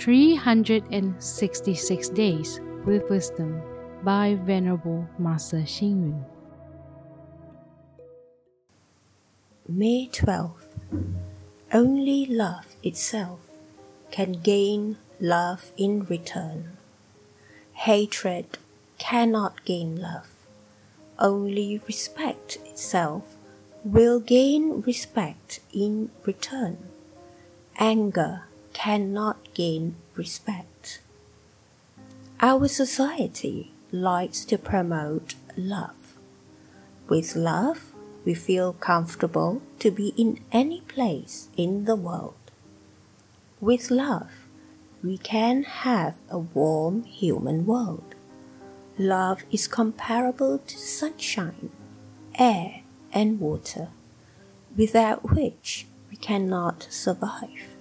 366 Days with Wisdom by Venerable Master Xing Yun. May 12th. Only love itself can gain love in return. Hatred cannot gain love. Only respect itself will gain respect in return. Anger cannot gain respect. Our society likes to promote love. With love, we feel comfortable to be in any place in the world. With love, we can have a warm human world. Love is comparable to sunshine, air, and water, without which we cannot survive.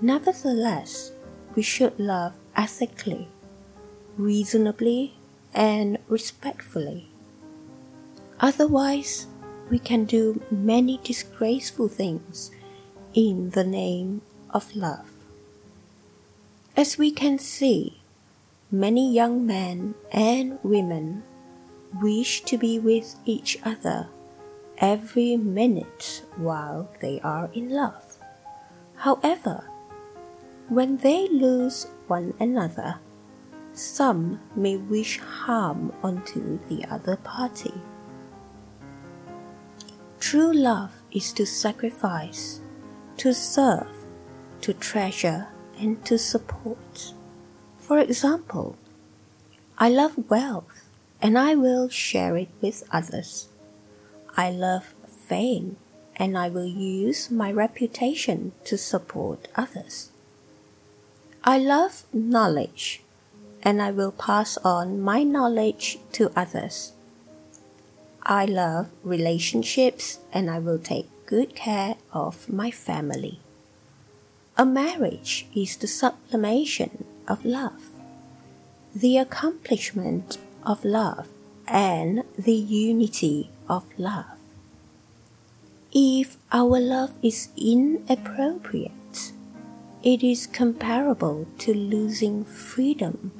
Nevertheless, we should love ethically, reasonably, and respectfully. Otherwise, we can do many disgraceful things in the name of love. As we can see, many young men and women wish to be with each other every minute while they are in love. However, when they lose one another, some may wish harm unto the other party. True love is to sacrifice, to serve, to treasure, and to support. For example, I love wealth and I will share it with others. I love fame and I will use my reputation to support others. I love knowledge and I will pass on my knowledge to others. I love relationships and I will take good care of my family. A marriage is the sublimation of love, the accomplishment of love, and the unity of love. If our love is inappropriate, it is comparable to losing freedom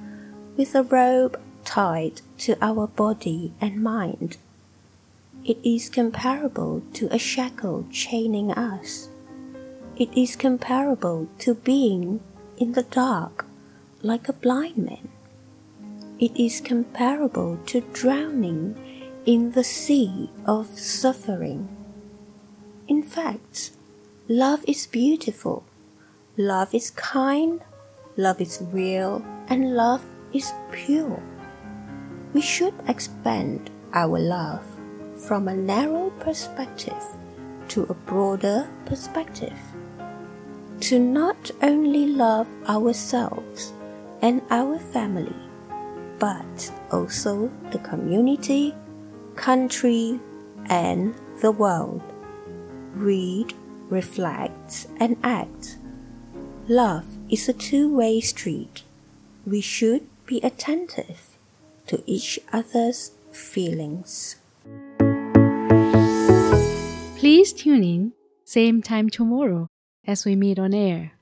with a rope tied to our body and mind it is comparable to a shackle chaining us. It is comparable to being in the dark like a blind man. It is comparable to drowning in the sea of suffering. In fact, love is beautiful, love is kind, love is real, and love is pure. We should expand our love from a narrow perspective to a broader perspective. To not only love ourselves and our family, but also the community, country, and the world. Read, reflect, and act. Love is a two way street. We should be attentive to each other's feelings. Please tune in, same time tomorrow as we meet on air.